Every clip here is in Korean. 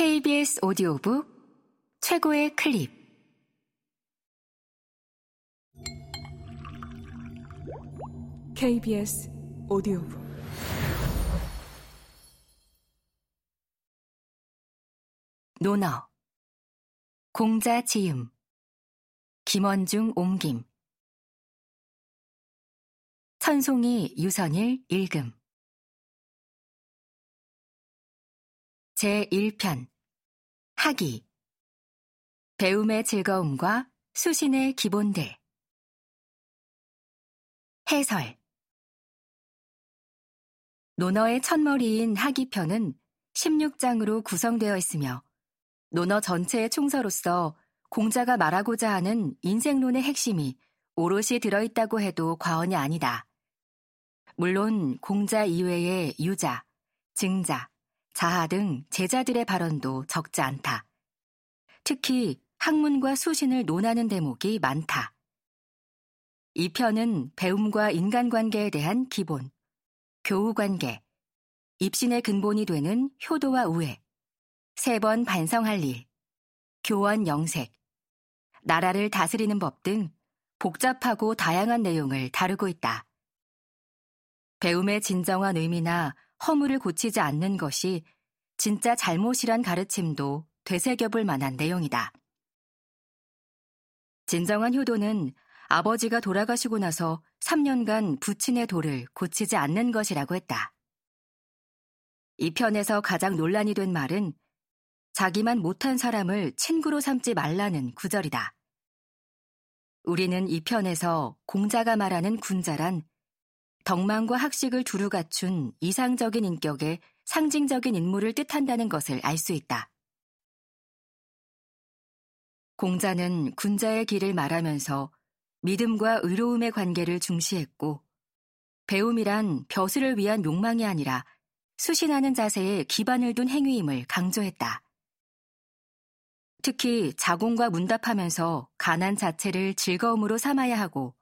KBS 오디오북 최고의 클립. KBS 오디오북. 논어 공자 지음 김원중 옮김. 천송이 유선일 읽음. 제1편 학이 배움의 즐거움과 수신의 기본들. 해설. 논어의 첫머리인 학이편은 16장으로 구성되어 있으며 논어 전체의 총서로서 공자가 말하고자 하는 인생론의 핵심이 오롯이 들어있다고 해도 과언이 아니다. 물론 공자 이외의 유자, 증자, 자하 등 제자들의 발언도 적지 않다. 특히 학문과 수신을 논하는 대목이 많다. 이 편은 배움과 인간관계에 대한 기본, 교우관계, 입신의 근본이 되는 효도와 우애, 세 번 반성할 일, 교원 영색, 나라를 다스리는 법 등 복잡하고 다양한 내용을 다루고 있다. 배움의 진정한 의미나 허물을 고치지 않는 것이 진짜 잘못이란 가르침도 되새겨볼 만한 내용이다. 진정한 효도는 아버지가 돌아가시고 나서 3년간 부친의 돌을 고치지 않는 것이라고 했다. 이 편에서 가장 논란이 된 말은 자기만 못한 사람을 친구로 삼지 말라는 구절이다. 우리는 이 편에서 공자가 말하는 군자란 덕망과 학식을 두루 갖춘 이상적인 인격의 상징적인 인물을 뜻한다는 것을 알 수 있다. 공자는 군자의 길을 말하면서 믿음과 의로움의 관계를 중시했고 배움이란 벼슬을 위한 욕망이 아니라 수신하는 자세에 기반을 둔 행위임을 강조했다. 특히 자공과 문답하면서 가난 자체를 즐거움으로 삼아야 하고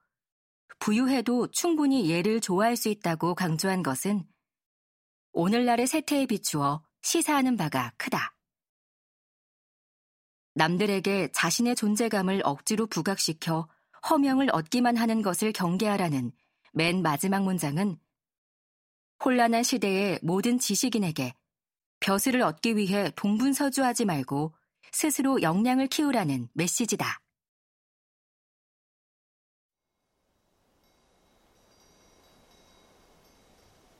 부유해도 충분히 예를 좋아할 수 있다고 강조한 것은 오늘날의 세태에 비추어 시사하는 바가 크다. 남들에게 자신의 존재감을 억지로 부각시켜 허명을 얻기만 하는 것을 경계하라는 맨 마지막 문장은 혼란한 시대의 모든 지식인에게 벼슬을 얻기 위해 동분서주하지 말고 스스로 역량을 키우라는 메시지다.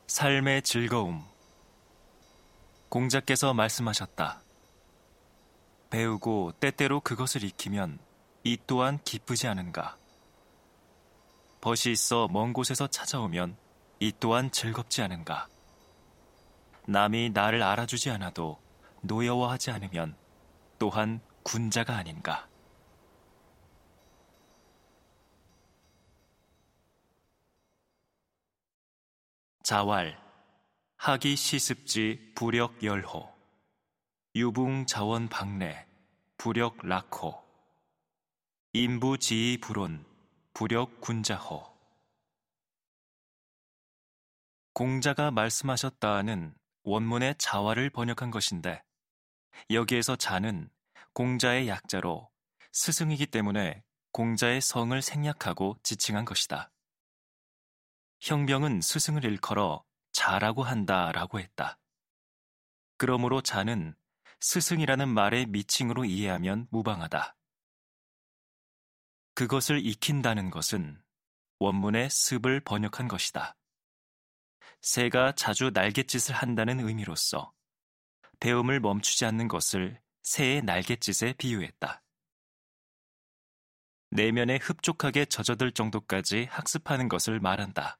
삶의 즐거움. 공자께서 말씀하셨다. 배우고 때때로 그것을 익히면 이 또한 기쁘지 않은가. 벗이 있어 먼 곳에서 찾아오면 이 또한 즐겁지 않은가. 남이 나를 알아주지 않아도 노여워하지 않으면 또한 군자가 아닌가. 자왈 하기 시습지 부력 열호 유붕 자원 박래 부력 락호 인부 지휘 불온 부력 군자호 공자가 말씀하셨다는 원문의 자화를 번역한 것인데 여기에서 자는 공자의 약자로 스승이기 때문에 공자의 성을 생략하고 지칭한 것이다. 형병은 스승을 일컬어 자라고 한다 라고 했다. 그러므로 자는 스승이라는 말의 미칭으로 이해하면 무방하다. 그것을 익힌다는 것은 원문의 습을 번역한 것이다. 새가 자주 날갯짓을 한다는 의미로서 배움을 멈추지 않는 것을 새의 날갯짓에 비유했다. 내면에 흡족하게 젖어들 정도까지 학습하는 것을 말한다.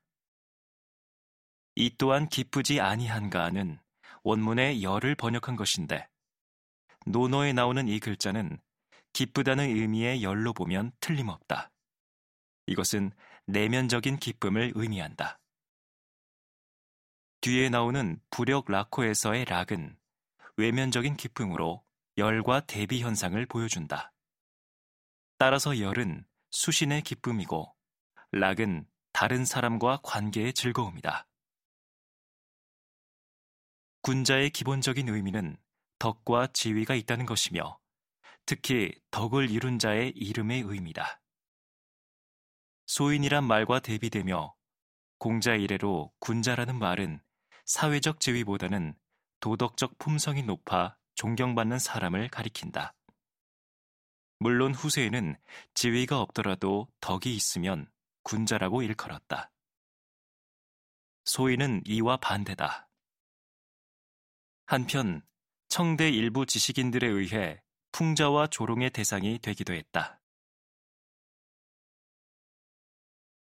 이 또한 기쁘지 아니한가는 원문의 열을 번역한 것인데 논어에 나오는 이 글자는 기쁘다는 의미의 열로 보면 틀림없다. 이것은 내면적인 기쁨을 의미한다. 뒤에 나오는 부력 라코에서의 락은 외면적인 기쁨으로 열과 대비 현상을 보여준다. 따라서 열은 수신의 기쁨이고 락은 다른 사람과 관계의 즐거움이다. 군자의 기본적인 의미는 덕과 지위가 있다는 것이며 특히 덕을 이룬 자의 이름의 의미다. 소인이란 말과 대비되며 공자 이래로 군자라는 말은 사회적 지위보다는 도덕적 품성이 높아 존경받는 사람을 가리킨다. 물론 후세에는 지위가 없더라도 덕이 있으면 군자라고 일컬었다. 소인은 이와 반대다. 한편 청대 일부 지식인들에 의해 풍자와 조롱의 대상이 되기도 했다.